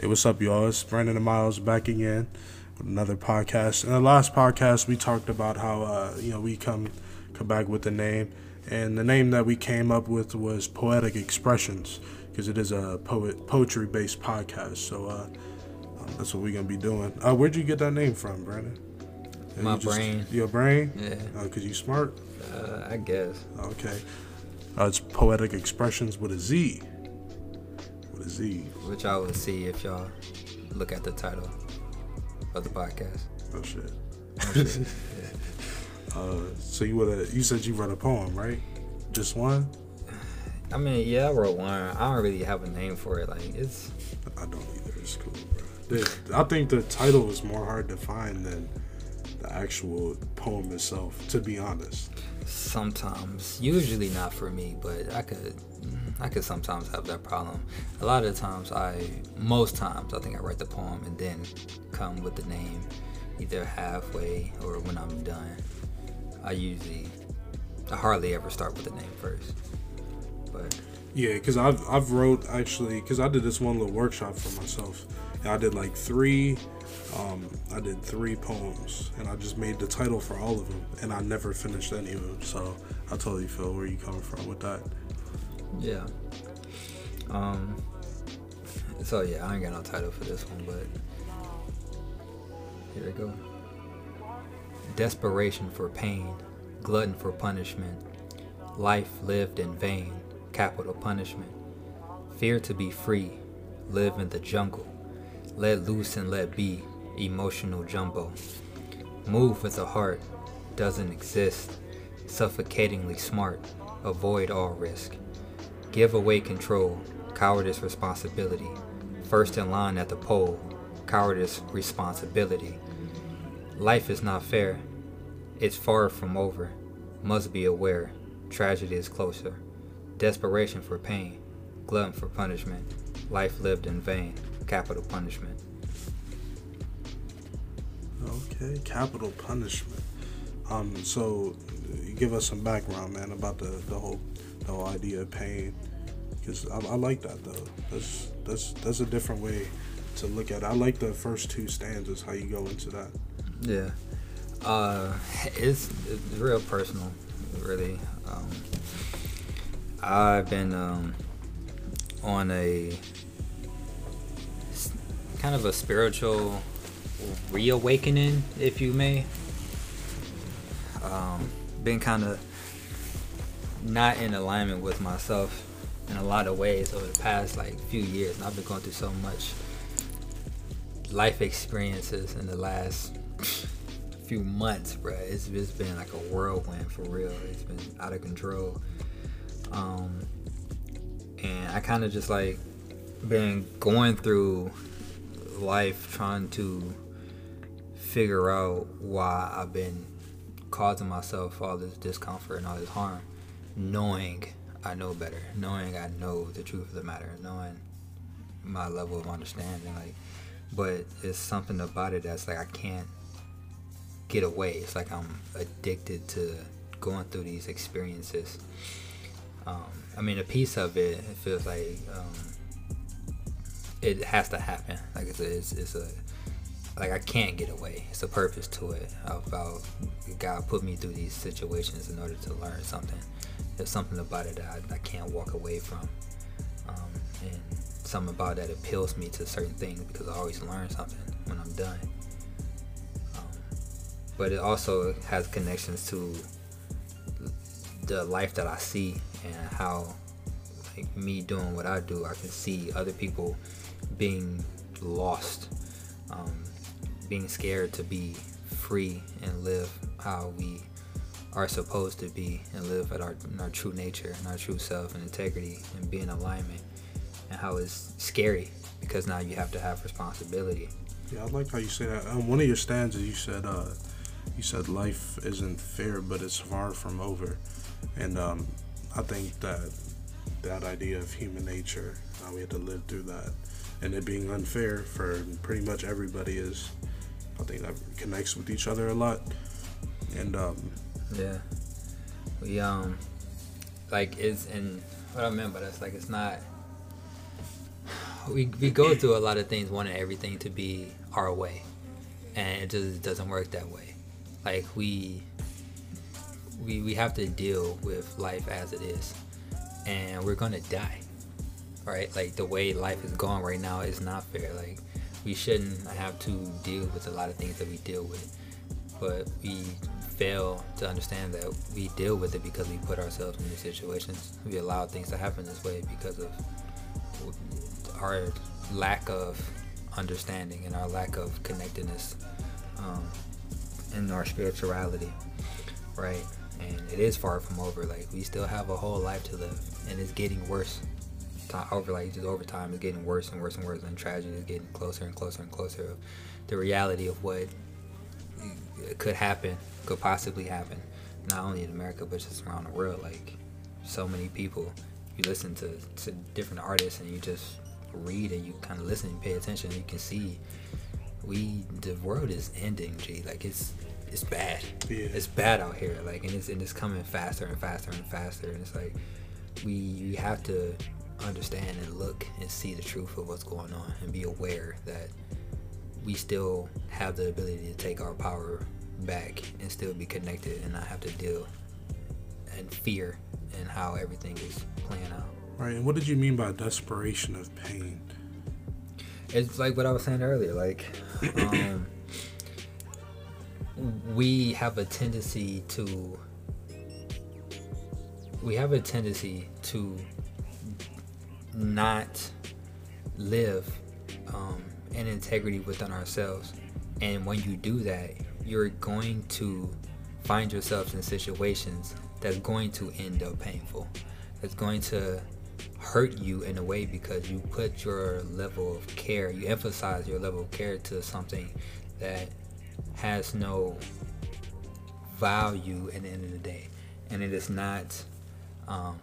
Hey, what's up, y'all? It's Brandon and Miles back again with another podcast. In the last podcast, we talked about how uh, you know we come come back with the name, and the name that we came up with was Poetic Expressions because it is a poet poetry based podcast. So uh, um, that's what we're gonna be doing. Uh, where'd you get that name from, Brandon? And My you just- brain. Your brain? Yeah, Uh, Cause you smart. uh, I guess. Okay. Uh, it's Poetic Expressions with a Z. Z. Which I will see if y'all look at the title of the podcast. Oh shit. Oh, shit. Uh, so you would you said you wrote a poem, right? Just one? I mean, yeah, I wrote one. I don't really have a name for it. Like, it's I don't either. It's cool, bro. I think the title is more hard to find than the actual poem itself. To be honest. Sometimes, usually not for me, but I could, I could sometimes have that problem. A lot of times, I, most times, I think I write the poem and then come with the name, either halfway or when I'm done. I usually, I hardly ever start with the name first. But Yeah, because I've I've wrote actually because I did this one little workshop for myself. And I did like three, um, I did three poems, and I just made the title for all of them, and I never finished any of them. So I totally feel where you coming from with that. Yeah. Um. So yeah, I ain't got no title for this one, but here we go. Desperation for pain, glutton for punishment, life lived in vain, capital punishment. Fear to be free, live in the jungle, let loose and let be, emotional jumbo. Move with a heart, doesn't exist, suffocatingly smart, avoid all risk. Give away control, cowardice responsibility. First in line at the pole, cowardice responsibility. Life is not fair. It's far from over. Must be aware. Tragedy is closer. Desperation for pain. Glutton for punishment. Life lived in vain. Capital punishment. Okay, capital punishment. Um, so give us some background, man, about the, the whole the whole idea of pain, because I, I like that though. That's that's that's a different way to look at it. I like the first two stanzas, how you go into that. Yeah. Uh, it's, it's real personal, really. Um, I've been um, on a kind of a spiritual reawakening, if you may. Um, been kind of not in alignment with myself in a lot of ways over the past like few years. And I've been going through so much life experiences in the last few months, bruh. It's just been like a whirlwind for real. It's been out of control. Um, and I kind of just like been going through life trying to figure out why I've been causing myself all this discomfort and all this harm, knowing I know better, knowing I know the truth of the matter, knowing my level of understanding, like but it's something about it that's like I can't get away. It's like I'm addicted to going through these experiences. Um, I mean, a piece of it, it feels like um, it has to happen. Like it's a, it's, it's a, like I can't get away. It's a purpose to it. About God put me through these situations in order to learn something. There's something about it that I, I can't walk away from. Um, and something about that appeals me to certain things because I always learn something when I'm done. Um, but it also has connections to the life that I see and how like me doing what I do, I can see other people being lost, um, being scared to be free and live how we are supposed to be and live at our, in our true nature and our true self and integrity and be in alignment and how it's scary because now you have to have responsibility. Yeah, I like how you say that. Um, one of your stanzas, you said, uh, you said life isn't fair, but it's far from over, and um, I think that that idea of human nature, how we had to live through that, and it being unfair for pretty much everybody is, I think that connects with each other a lot, and um, Yeah. We um like it's and what I meant by that's like it's not we we go through a lot of things wanting everything to be our way, and it just doesn't work that way. Like we we we have to deal with life as it is, and we're gonna die, right? Like the way life is going right now is not fair. Like we shouldn't have to deal with a lot of things that we deal with, but we fail to understand that we deal with it because we put ourselves in these situations. We allow things to happen this way because of our lack of understanding and our lack of connectedness um, in our spirituality, right? And it is far from over. Like we still have a whole life to live, and it's getting worse. Over like just over time, it's getting worse and worse and worse, and tragedy is getting closer and closer and closer. The reality of what could happen, could possibly happen, not only in America but just around the world. Like so many people, you listen to to different artists and you just read and you kind of listen and pay attention. and You can see we the world is ending. G like it's it's bad. Yeah. It's bad out here. Like and it's and it's coming faster and faster and faster. And it's like we we have to understand and look and see the truth of what's going on and be aware that we still have the ability to take our power back and still be connected and not have to deal and fear and how everything is playing out. Right. And what did you mean by desperation of pain? It's like what I was saying earlier. Like, um, we have a tendency to. We have a tendency to not live um, in integrity within ourselves. And when you do that, you're going to find yourself in situations that's going to end up painful. That's going to hurt you in a way because you put your level of care, you emphasize your level of care to something that has no value at the end of the day. And it is not, um,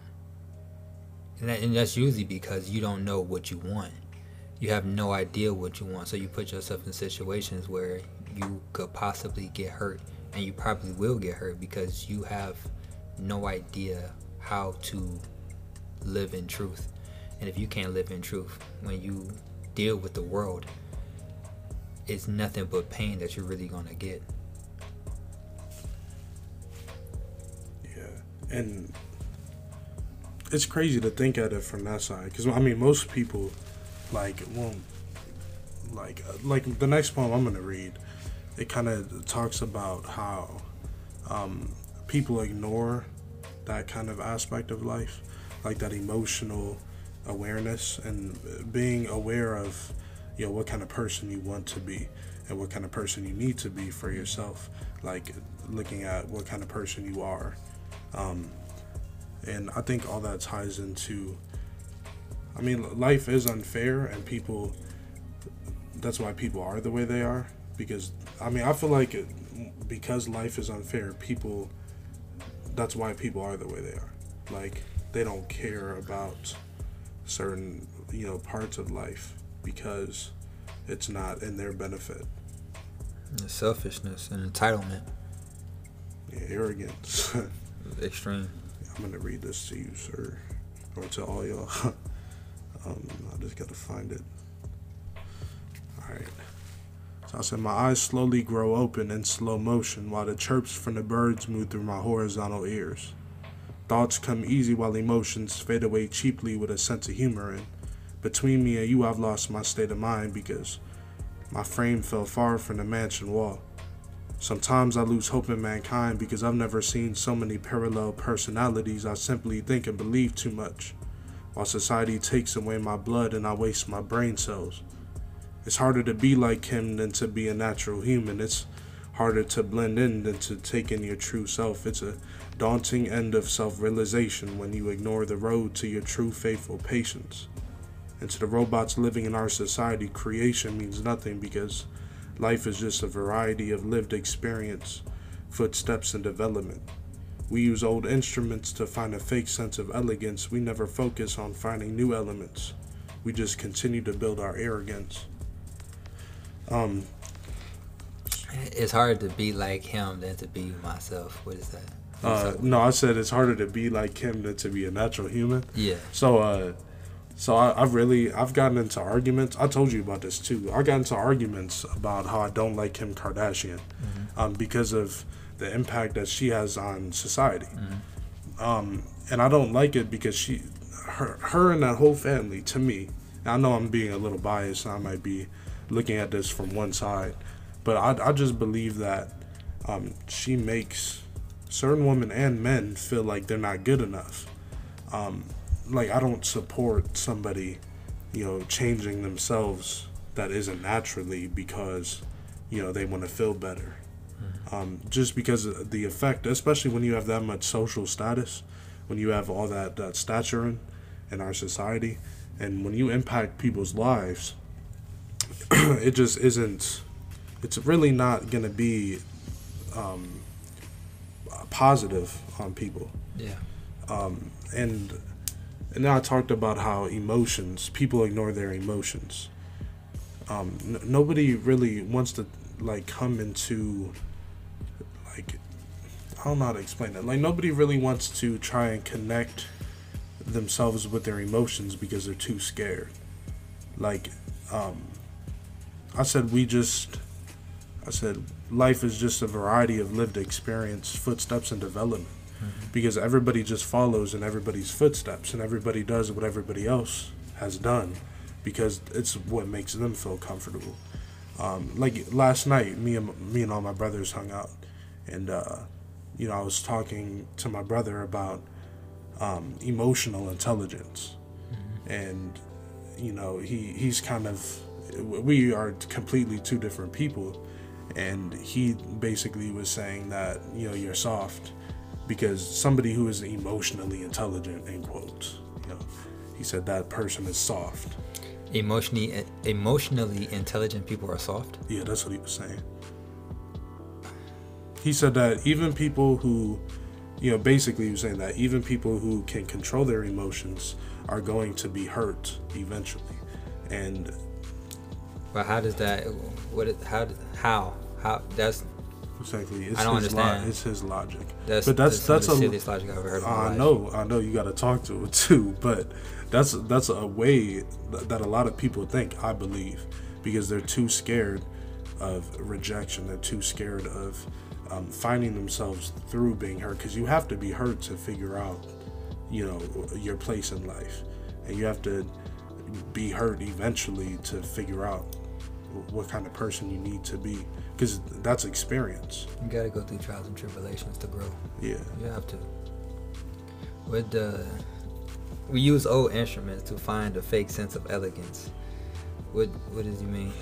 and, that, and that's usually because you don't know what you want. You have no idea what you want. So you put yourself in situations where you could possibly get hurt. And you probably will get hurt because you have no idea how to live in truth. And if you can't live in truth, when you deal with the world, it's nothing but pain that you're really gonna get. Yeah, and it's crazy to think at it from that side because I mean most people like won't like uh, like the next poem I'm gonna read. It kind of talks about how um, people ignore that kind of aspect of life like that emotional awareness and being aware of you know what kind of person you want to be and what kind of person you need to be for yourself like looking at what kind of person you are um, and i think all that ties into i mean life is unfair and people that's why people are the way they are because i mean i feel like it, because life is unfair people that's why people are the way they are like they don't care about certain you know parts of life because it's not in their benefit. Selfishness and entitlement. Yeah, arrogance. Extreme. I'm gonna read this to you, sir, or to all y'all. um, I just gotta find it. All right. So I said, my eyes slowly grow open in slow motion while the chirps from the birds move through my horizontal ears. Thoughts come easy while emotions fade away cheaply with a sense of humor. And between me and you, I've lost my state of mind because my frame fell far from the mansion wall. Sometimes I lose hope in mankind because I've never seen so many parallel personalities. I simply think and believe too much, while society takes away my blood and I waste my brain cells. It's harder to be like him than to be a natural human. It's harder to blend in than to take in your true self. It's a daunting end of self realization when you ignore the road to your true faithful patience. And to the robots living in our society, creation means nothing because life is just a variety of lived experience, footsteps, and development. We use old instruments to find a fake sense of elegance. We never focus on finding new elements. We just continue to build our arrogance. Um, it's hard to be like him than to be myself. What is that? Uh, no, I said it's harder to be like him than to be a natural human. Yeah. So, uh, So I, I've really I've gotten into arguments. I told you about this too. I got into arguments about how I don't like Kim Kardashian um, because of the impact that she has on society. Um, and I don't like it because she, her, her and that whole family. To me, I know I'm being a little biased. and I might be looking at this from one side, but I, I just believe that um, she makes certain women and men feel like they're not good enough. Um, like I don't support somebody, you know, changing themselves that isn't naturally because, you know, they want to feel better. Um, just because of the effect, especially when you have that much social status, when you have all that, that stature in, in our society, and when you impact people's lives, it just isn't. It's really not gonna be um, positive on people. Yeah. Um, and and then I talked about how emotions, people ignore their emotions. Um, n- nobody really wants to like come into like I don't know how to explain it. Like nobody really wants to try and connect themselves with their emotions because they're too scared. Like um, I said, we just I said life is just a variety of lived experience, footsteps, and development because everybody just follows in everybody's footsteps and everybody does what everybody else has done because it's what makes them feel comfortable. Um, like last night, me and me and all my brothers hung out, and uh, you know I was talking to my brother about um, emotional intelligence, and you know he he's kind of we are completely two different people, and he basically was saying that you know you're soft because somebody who is emotionally intelligent in quotes you know he said that person is soft Emotionally, emotionally intelligent people are soft. yeah that's what he was saying he said that even people who you know basically he was saying that even people who can control their emotions are going to be hurt eventually and But how does that? What? How? How? How? That's exactly it's I don't his lo- it's his logic that's But that's- some of that's the a- silliest logic I've ever heard. I know, I know. You got to talk to it too, but that's that's a way that a lot of people think. I believe because they're too scared of rejection. They're too scared of um, finding themselves through being hurt. Because you have to be hurt to figure out, you know, your place in life, and you have to be hurt eventually to figure out what kind of person you need to be. Because that's experience. You gotta go through trials and tribulations to grow. Yeah. You have to. With the, we use old instruments to find a fake sense of elegance. What What does he mean?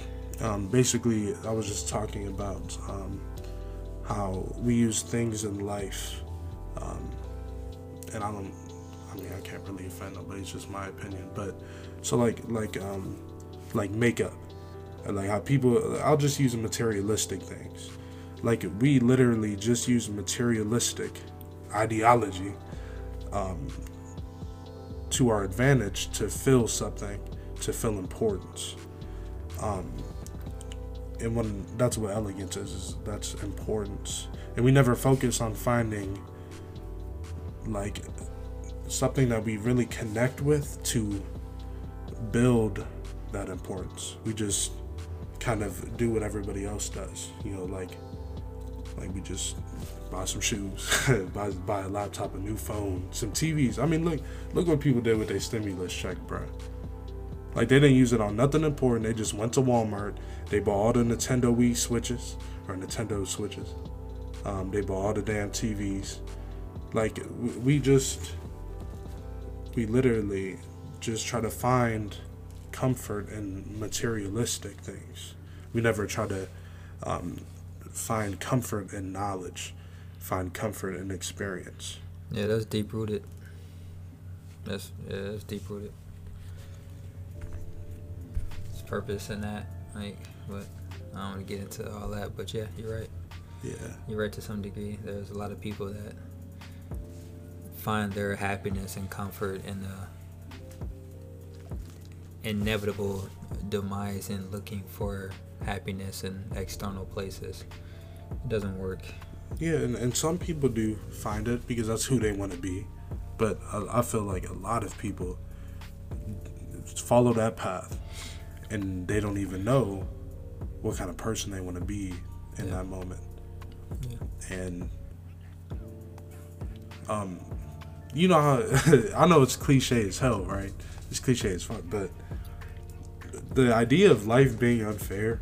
um, basically i was just talking about um, how we use things in life um, and i don't i mean i can't really offend nobody it's just my opinion but so like like um like makeup like how people i'll just use materialistic things. Like we literally just use materialistic ideology um, to our advantage to feel something to feel importance. Um, and when that's what elegance is, is that's importance. And we never focus on finding like something that we really connect with to build that importance. We just kind of do what everybody else does you know like like we just buy some shoes buy, buy a laptop a new phone some tvs i mean look look what people did with their stimulus check bro like they didn't use it on nothing important. They just went to Walmart. They bought all the Nintendo Wii switches or Nintendo switches. Um, they bought all the damn TVs. Like we, we just, we literally just try to find comfort in materialistic things. We never try to um, find comfort in knowledge, find comfort in experience. Yeah, that's deep rooted. That's yeah, that's deep rooted. There's purpose in that, like, but I don't want to get into all that. But yeah, you're right. Yeah. You're right to some degree. There's a lot of people that find their happiness and comfort in the inevitable demise in looking for happiness in external places. It doesn't work. Yeah, and, and some people do find it because that's who they want to be. But I, I feel like a lot of people follow that path, and they don't even know what kind of person they want to be in Yeah. that moment. Yeah. And um, you know how I know it's cliche as hell, right? It's cliche as fuck, but the idea of life being unfair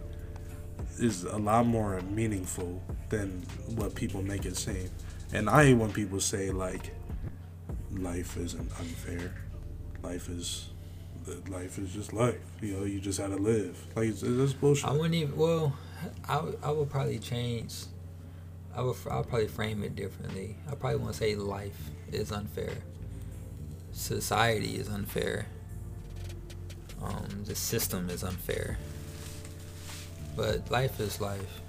is a lot more meaningful than what people make it seem. And I hate when people say like life isn't unfair. Life is life is just life. You know, you just gotta live. Like it's, it's bullshit. I wouldn't even. Well, I would probably change. I would I'll probably frame it differently. I probably want to say life is unfair. Society is unfair. Um, the system is unfair. But life is life.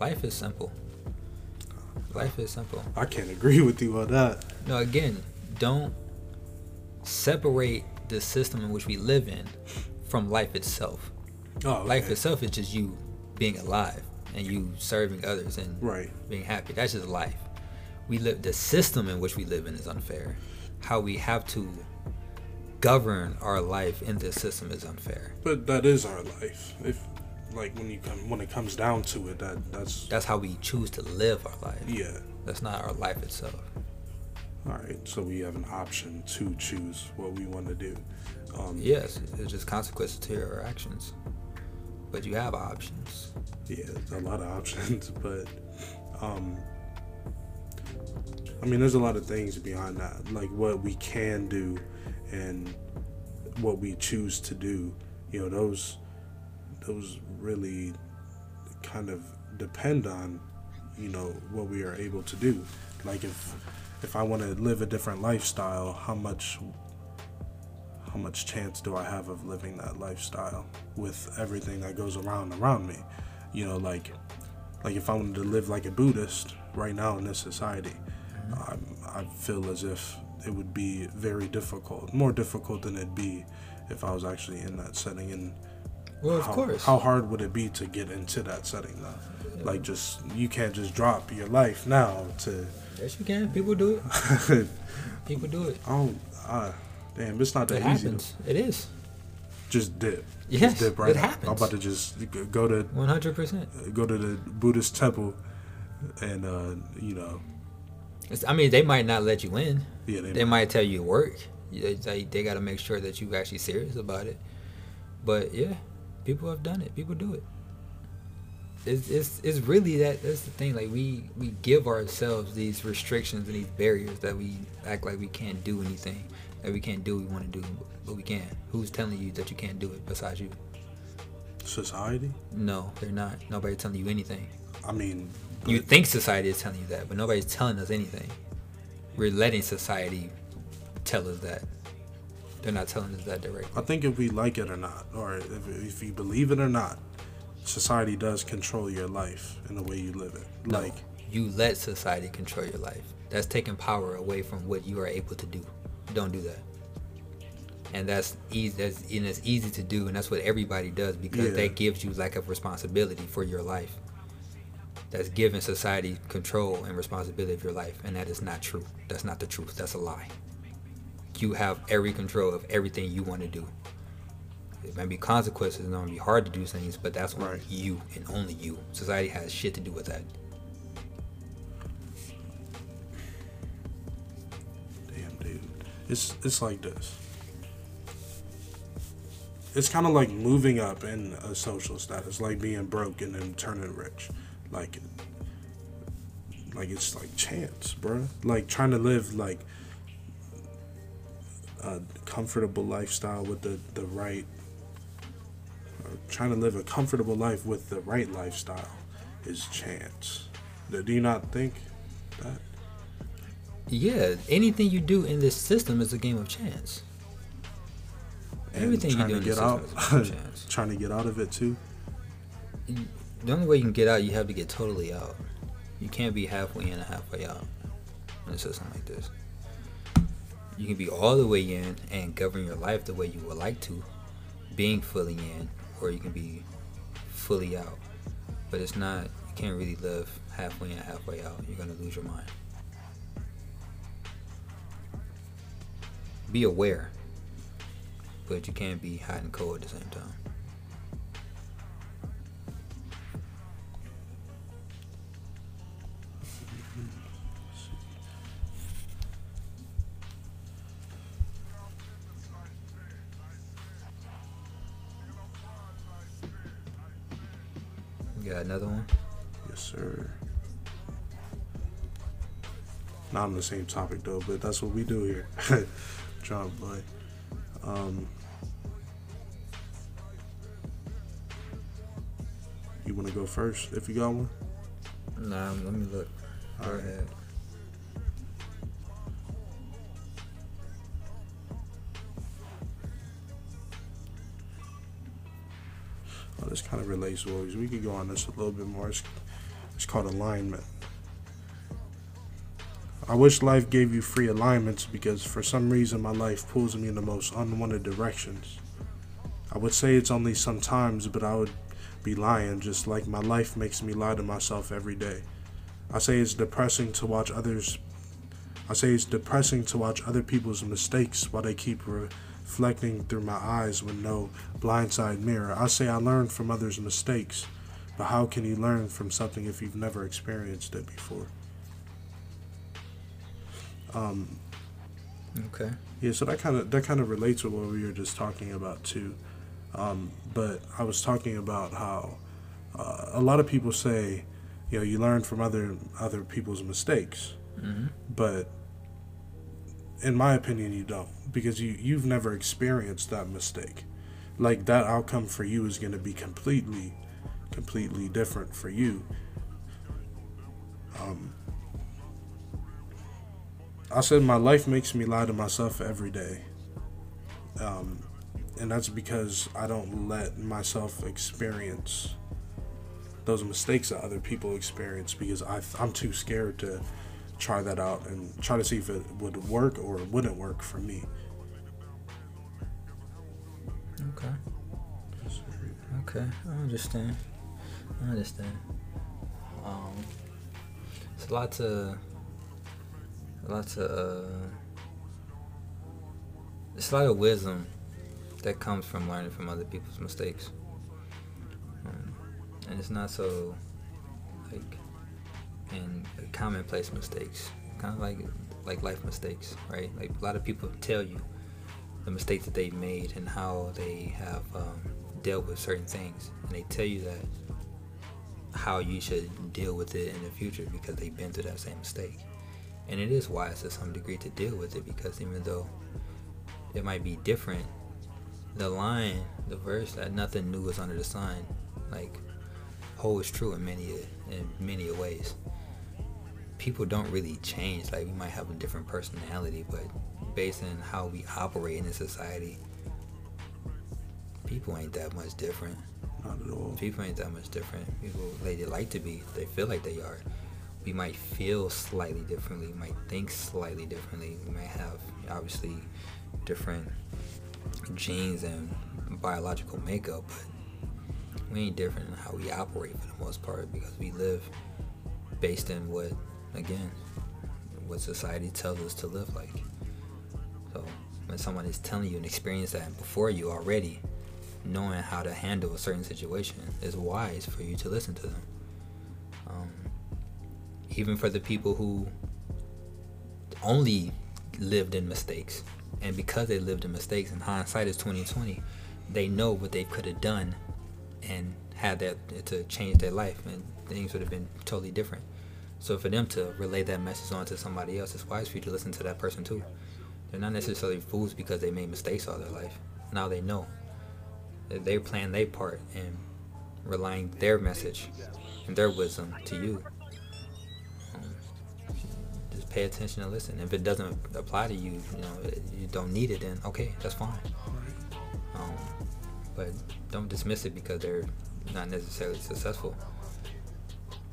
Life is simple. Life is simple. I can't agree with you on that. No, again, don't separate the system in which we live in from life itself. Oh, Life itself is just you being alive and you serving others and right. being happy. That's just life. We live the system in which we live in is unfair. How we have to govern our life in this system is unfair. But that is our life. If like when you come when it comes down to it, that that's That's how we choose to live our life. yeah. That's not our life itself. All right. So we have an option to choose what we want to do. Um, Yes, it's just consequences to your actions. But you have options. yeah, a lot of options, but um, I mean, there's a lot of things behind that, like what we can do and what we choose to do. You know, those those really kind of depend on you know what we are able to do. Like if if I want to live a different lifestyle, how much how much chance do I have of living that lifestyle with everything that goes around around me? You know, like like if I wanted to live like a Buddhist right now in this society, mm-hmm. I'm, I feel as if it would be very difficult, more difficult than it'd be if I was actually in that setting. And Well, of how, course. how hard would it be to get into that setting though? Like just you can't just drop your life now to. yes, you can. People do it. People do it. oh, uh, damn! It's not that It easy. Happens. It is. just dip. Yes, just dip right it now. happens. I'm about to just go to One hundred percent. go to the Buddhist temple, and uh, you know, I mean, they might not let you in. yeah, they, They might tell you to work. They, they, they got to make sure that you're actually serious about it. But yeah, people have done it. People do it. It's, it's, it's really that that's the thing like we we give ourselves these restrictions and these barriers that we act like we can't do anything that we can't do what we want to do but we can who's telling you that you can't do it besides you society. no they're not nobody telling you anything I mean, you think society is telling you that, but nobody's telling us anything. We're letting society tell us that. They're not telling us that directly. I think if we like it or not, or if, if you believe it or not, society does control your life and the way you live it. No, Like, you let society control your life. That's taking power away from what you are able to do. Don't do that. And that's easy. That's and it's easy to do, and that's what everybody does because Yeah. that gives you lack of responsibility for your life. That's giving society control and responsibility of your life, and that is not true. That's not the truth. That's a lie. You have every control of everything you want to do. It might be consequences, and it might be hard to do things, but that's on Right. you and only you. Society has shit to do with that. damn, dude, it's it's like this. It's kind of like moving up in a social status, like being broke and then turning rich, like, like it's like chance, bruh. Like trying to live like a comfortable lifestyle with the the right, or trying to live a comfortable life with the right lifestyle, is chance. Do you not think that? Yeah, anything you do in this system is a game of chance. and Everything you do to in get this out, system is a game of chance. trying to get out of it too. The only way you can get out, you have to get totally out. You can't be halfway in and halfway out in a system like this. You can be all the way in and govern your life the way you would like to, being fully in, or you can be fully out. But it's not, you can't really live halfway in, halfway out. You're going to lose your mind. Be aware. but you can't be hot and cold at the same time. Sir. Not on the same topic though, but that's what we do here. Drop boy. Um, you want to go first if you got one? Nah, let me look. Go right. ahead. Oh, this kind of relates to what we could go on this a little bit more. It's called alignment. I wish life gave you free alignments because for some reason my life pulls me in the most unwanted directions. I would say it's only sometimes, but I would be lying, just like my life makes me lie to myself every day. I say it's depressing to watch others. I say it's depressing to watch other people's mistakes while they keep reflecting through my eyes with no blindside mirror. I say I learn from others' mistakes, but how can you learn from something if you've never experienced it before? Um, Okay. yeah, so that kind of that kind of relates with what we were just talking about too. Um, but I was talking about how uh, a lot of people say, you know, you learn from other other people's mistakes, Mm-hmm. but in my opinion, you don't because you you've never experienced that mistake. Like that outcome for you is going to be completely, completely different for you. Um, I said my life makes me lie to myself every day. Um, and that's because I don't let myself experience those mistakes that other people experience because I, I'm too scared to try that out and try to see if it would work or it wouldn't work for me. Okay. Okay. I understand. I understand. Um, it's lots of, lots of, uh, it's a lot of wisdom that comes from learning from other people's mistakes. Um, and it's not so, like, in commonplace mistakes, kind of like, like life mistakes, right? Like a lot of people tell you the mistakes that they've made and how they have um, dealt with certain things, and they tell you that how you should deal with it in the future because they've been through that same mistake. And it is wise to some degree to deal with it because even though it might be different, the line, the verse that nothing new is under the sun, like holds true in many in many ways. People don't really change. Like we might have a different personality, but based on how we operate in a society, people ain't that much different. Not at all. People ain't that much different. People they, like to be. They feel like they are. We might feel slightly differently. We might think slightly differently. We might have obviously different genes and biological makeup, but we ain't different in how we operate for the most part because we live based in what, again, what society tells us to live like. So when someone is telling you an experience that before you already, knowing how to handle a certain situation is wise for you to listen to them. Um, even for the people who only lived in mistakes, and because they lived in mistakes, and hindsight is 2020, they know what they could have done and had that to change their life, and things would have been totally different. So for them to relay that message on to somebody else, it's wise for you to listen to that person too. They're not necessarily fools because they made mistakes all their life. Now they know they're playing their part and relying their message and their wisdom to you. Um, just pay attention and listen. If it doesn't apply to you, you know, you don't need it, then okay, that's fine. Um, but don't dismiss it because they're not necessarily successful.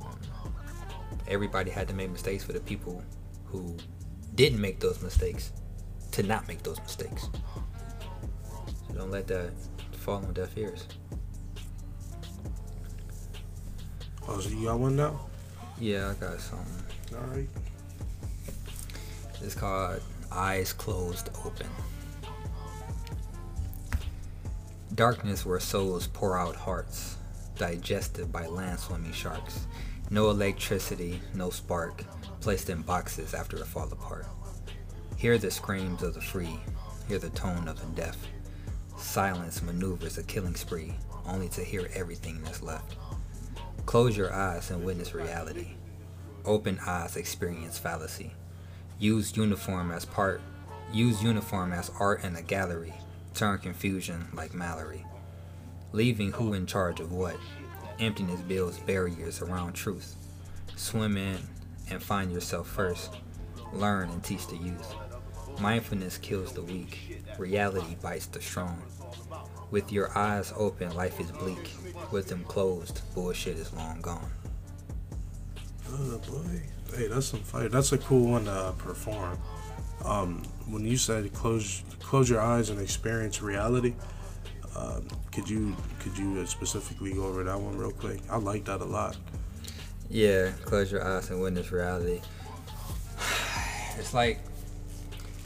Um, everybody had to make mistakes for the people who didn't make those mistakes to not make those mistakes. So don't let that fall on deaf ears. Oh, so you got one now? Yeah, I got something. All right. It's called Eyes Closed Open. Darkness where souls pour out hearts, digested by land swimming sharks. No electricity, no spark, placed in boxes after a fall apart. Hear the screams of the free, hear the tone of the deaf. Silence maneuvers a killing spree, only to hear everything that's left. Close your eyes and witness reality. Open eyes experience fallacy. Use uniform as part use uniform as art in a gallery. Turn confusion like Mallory. Leaving who in charge of what? Emptiness builds barriers around truth. Swim in and find yourself first. Learn and teach the youth. Mindfulness kills the weak. Reality bites the strong. With your eyes open, life is bleak. With them closed, bullshit is long gone. Oh boy. Hey, that's some fire. That's a cool one to perform. Um, when you said close close your eyes and experience reality, um, could you could you specifically go over that one real quick? I like that a lot. Yeah, close your eyes and witness reality. It's like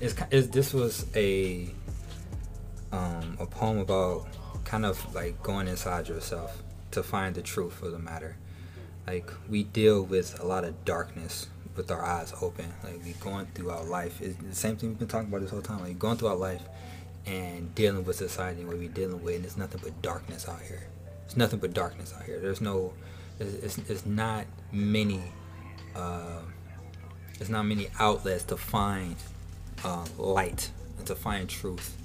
it's, it's this was a um, a poem about kind of like going inside yourself to find the truth of the matter. Like we deal with a lot of darkness with our eyes open. Like we going through our life. It's the same thing we've been talking about this whole time. Like going through our life and dealing with society what we're dealing with, and it's nothing but darkness out here. It's nothing but darkness out here. There's no, it's, it's, it's not many, uh, there's not many outlets to find uh, light and to find truth.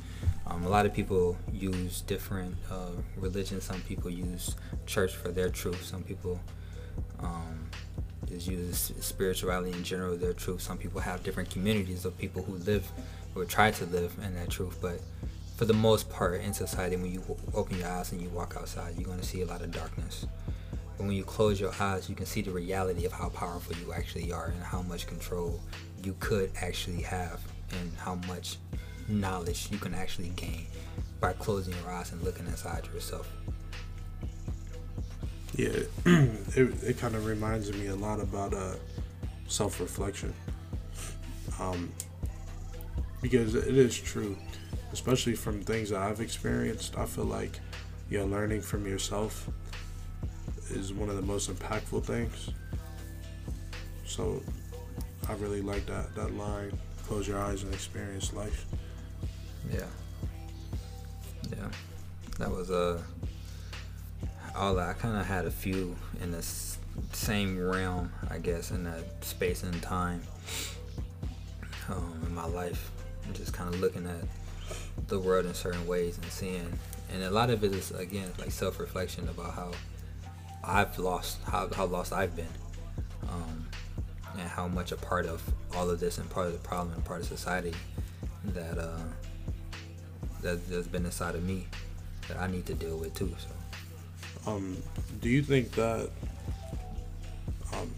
Um, a lot of people use different uh, religions. Some people use church for their truth. Some people um, just use spirituality in general their truth. Some people have different communities of people who live or try to live in that truth. But for the most part, in society, when you open your eyes and you walk outside, you're going to see a lot of darkness. But when you close your eyes, you can see the reality of how powerful you actually are and how much control you could actually have and how much knowledge you can actually gain by closing your eyes and looking inside yourself. Yeah, it, it kind of reminds me a lot about uh, self reflection. Um, because it is true, especially from things that I've experienced. I feel like, know, learning from yourself is one of the most impactful things. So I really like that, that line close your eyes and experience life. Yeah. Yeah. That was a. Uh, all I kind of had a few in the same realm, I guess, in that space and time um, in my life. I'm just kind of looking at the world in certain ways and seeing, and a lot of it is again like self-reflection about how I've lost, how how lost I've been, how much a part of all of this and part of the problem and part of society that uh, that that's been inside of me that I need to deal with too. So. Um, do you think that um,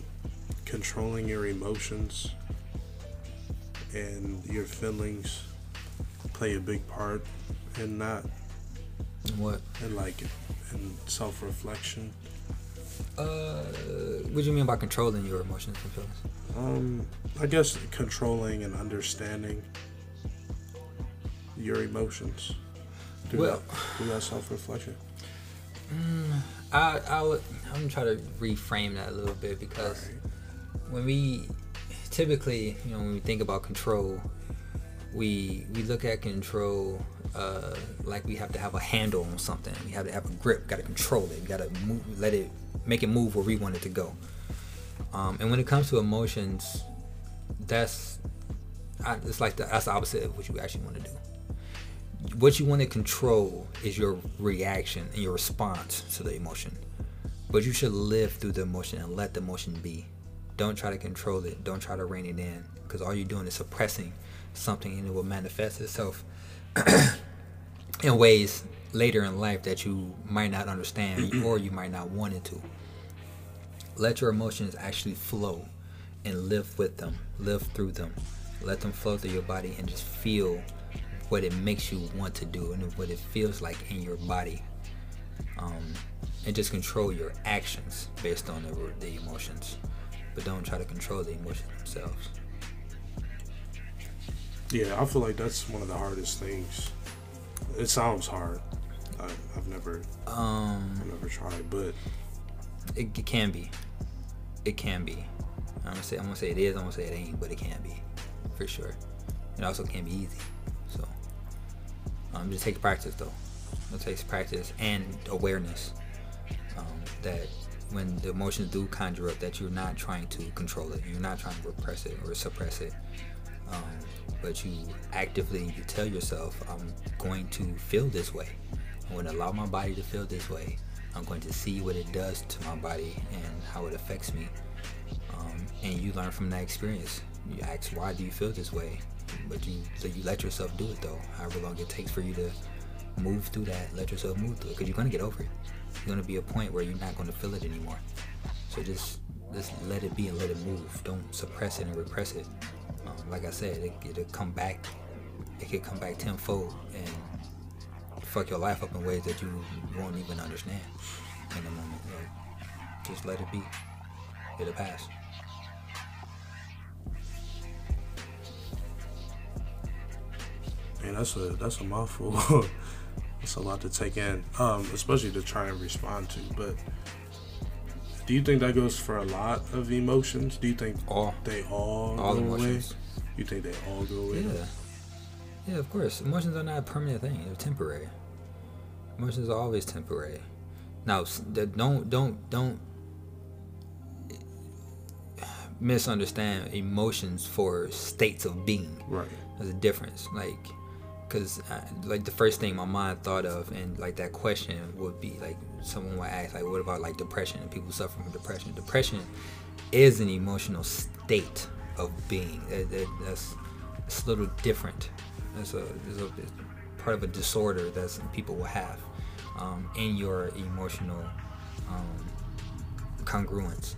controlling your emotions and your feelings play a big part in that? What? And like in self reflection? Uh, what do you mean by controlling your emotions and feelings? Um, I guess controlling and understanding your emotions through Well- that, through that self reflection. Mm, I I would I'm gonna try to reframe that a little bit because when we typically you know when we think about control, we we look at control uh, like we have to have a handle on something. We have to have a grip. Got to control it. Got to let it make it move where we want it to go. Um, and when it comes to emotions, that's I, it's like the, that's the opposite of what you actually want to do what you want to control is your reaction and your response to the emotion. But you should live through the emotion and let the emotion be. Don't try to control it. Don't try to rein it in because all you're doing is suppressing something and it will manifest itself in ways later in life that you might not understand or you might not want it to. Let your emotions actually flow and live with them, live through them. Let them flow through your body and just feel what it makes you want to do and what it feels like in your body. Um, and just control your actions based on the, the emotions. But don't try to control the emotions themselves. Yeah, I feel like that's one of the hardest things. It sounds hard, I, I've never, Um, I've never tried, but it, it can be. It can be. I'm gonna say I'm gonna say it is. I'm gonna say it ain't, but it can be, for sure. It also can be easy. So, um, just take practice though. It takes practice and awareness um, that when the emotions do conjure up, that you're not trying to control it. You're not trying to repress it or suppress it. Um, but you actively you tell yourself, I'm going to feel this way. I'm going to allow my body to feel this way. I'm going to see what it does to my body and how it affects me. Um, and you learn from that experience. You ask, why do you feel this way? But you so you let yourself do it though. However long it takes for you to move through that, let yourself move through it, because you're gonna get over it. There's gonna be a point where you're not gonna feel it anymore. So just just let it be and let it move. Don't suppress it and repress it. Like I said, it, it'll come back. It could come back tenfold and fuck your life up in ways that you won't even understand in the moment. Like, just let it be. It'll pass. man, that's a that's a mouthful. that's a lot to take in, um, especially to try and respond to. But do you think that goes for a lot of emotions? Do you think All. they all, All go emotions. away? You think they all go away? Yeah. Yeah, of course. Emotions are not a permanent thing. They're temporary. Emotions are always temporary. Now, don't don't don't misunderstand emotions for states of being. Right. There's a difference. Like, cause uh, like the first thing my mind thought of, and like that question would be like someone would ask, like, what about like depression and people suffer from depression? Depression is an emotional state of being. That, that, that's a little different. That's a, a part of a disorder that some people will have um, in your emotional um, congruence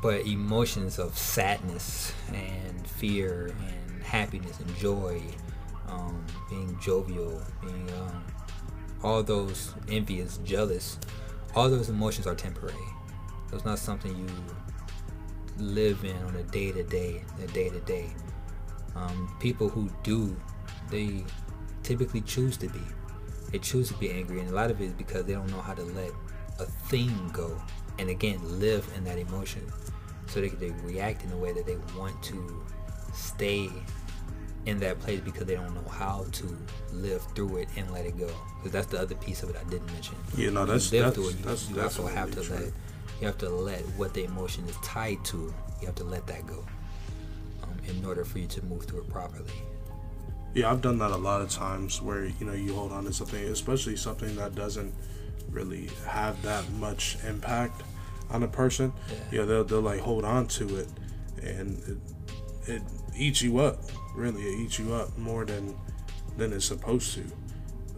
but emotions of sadness and fear and happiness and joy, um, being jovial, being um, all those envious, jealous, all those emotions are temporary. It's not something you live in on a day to day, a day to day. People who do, they typically choose to be. They choose to be angry, and a lot of it is because they don't know how to let a thing go, and again, live in that emotion. So they, they react in a way that they want to stay in that place because they don't know how to live through it and let it go. Because that's the other piece of it I didn't mention. Yeah, no, When you that's- live that's- through it. You, that's you also have to definitely let true. You have to let what the emotion is tied to. You have to let that go um, in order for you to move through it properly. Yeah, I've done that a lot of times where you know you hold on to something, especially something that doesn't really have that much impact on a person. Yeah. Yeah, they'll they'll like hold on to it, and it, it eats you up. Really, it eats you up more than than it's supposed to.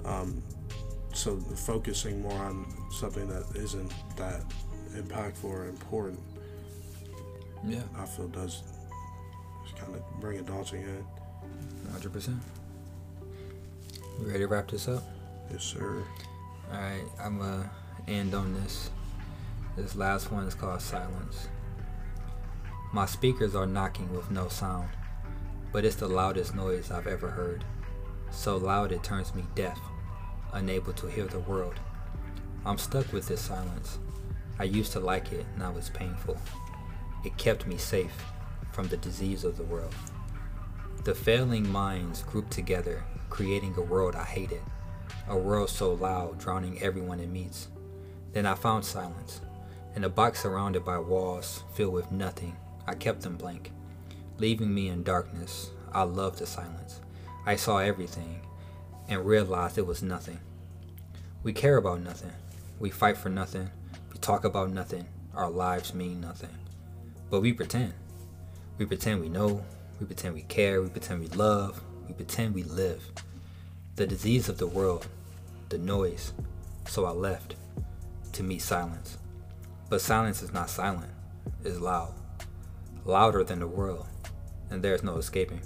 Um, so focusing more on something that isn't that impactful or important, Yeah, I feel does kind of bring a daunting end. hundred percent. You ready to wrap this up? Yes, sir. All right, I'm gonna end on this. This last one is called Silence. My speakers are knocking with no sound, but it's the loudest noise I've ever heard. So loud it turns me deaf, unable to hear the world. I'm stuck with this silence. I used to like it, now it's painful. It kept me safe from the disease of the world. The failing minds grouped together, creating a world I hated. A world so loud, drowning everyone it meets. Then I found silence. In a box surrounded by walls filled with nothing, I kept them blank. Leaving me in darkness, I loved the silence. I saw everything and realized it was nothing. We care about nothing. We fight for nothing. Talk about nothing. Our lives mean nothing. But we pretend. We pretend we know. We pretend we care. We pretend we love. We pretend we live. The disease of the world, the noise. So I left to meet silence. But silence is not silent, it's loud. Louder than the world, and there's no escaping.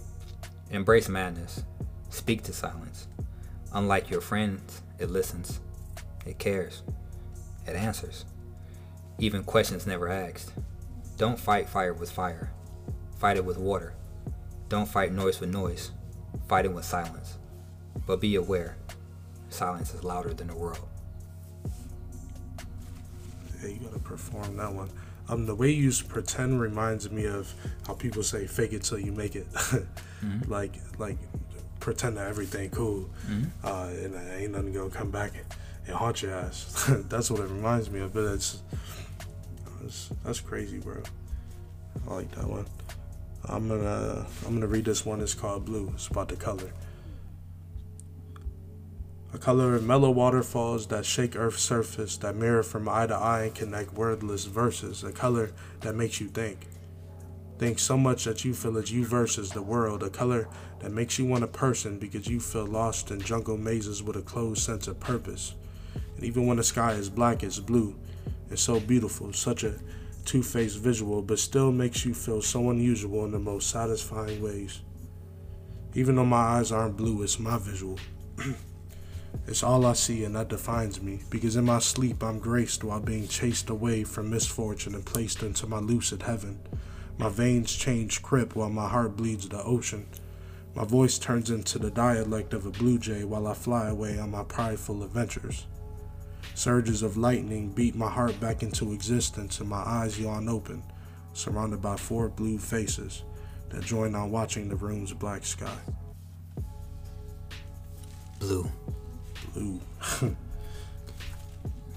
Embrace madness. Speak to silence. Unlike your friends, it listens. It cares. It answers. Even questions never asked. Don't fight fire with fire. Fight it with water. Don't fight noise with noise. Fight it with silence. But be aware. silence is louder than the world. Yeah, you gotta perform that one. Um, the way you use pretend reminds me of how people say "fake it till you make it," mm-hmm. like like pretend that everything cool, mm-hmm. uh, and ain't nothing gonna come back and haunt your ass. that's what it reminds me of. But it's, it's that's crazy, bro. I like that one. I'm gonna I'm gonna read this one. It's called Blue. It's about the color. A color of mellow waterfalls that shake Earth's surface, that mirror from eye to eye and connect wordless verses. A color that makes you think. Think so much that you feel it's you versus the world. A color that makes you want a person because you feel lost in jungle mazes with a closed sense of purpose. And even when the sky is black, it's blue. It's so beautiful, such a two faced visual, but still makes you feel so unusual in the most satisfying ways. Even though my eyes aren't blue, it's my visual. it's all I see, and that defines me, because in my sleep I'm graced while being chased away from misfortune and placed into my lucid heaven. My veins change crip while my heart bleeds the ocean. My voice turns into the dialect of a blue jay while I fly away on my prideful adventures. Surges of lightning beat my heart back into existence, and my eyes yawn open, surrounded by four blue faces that join on watching the room's black sky. Blue. Blue.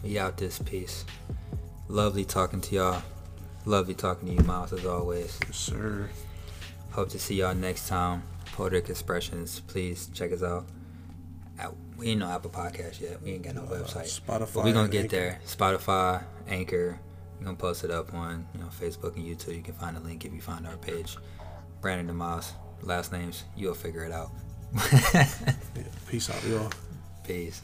we out this piece. Lovely talking to y'all. Lovely talking to you, Miles, as always. Yes, sir. Hope to see y'all next time. Poetic Expressions. Please check us out. out we ain't no Apple Podcast yet. We ain't got no website. Spotify. But we gonna get there. Spotify, Anchor. We're gonna post it up on you know Facebook and YouTube. You can find the link if you find our page. Brandon DeMoss. Last names, you'll figure it out. yeah, peace out, y'all. Peace.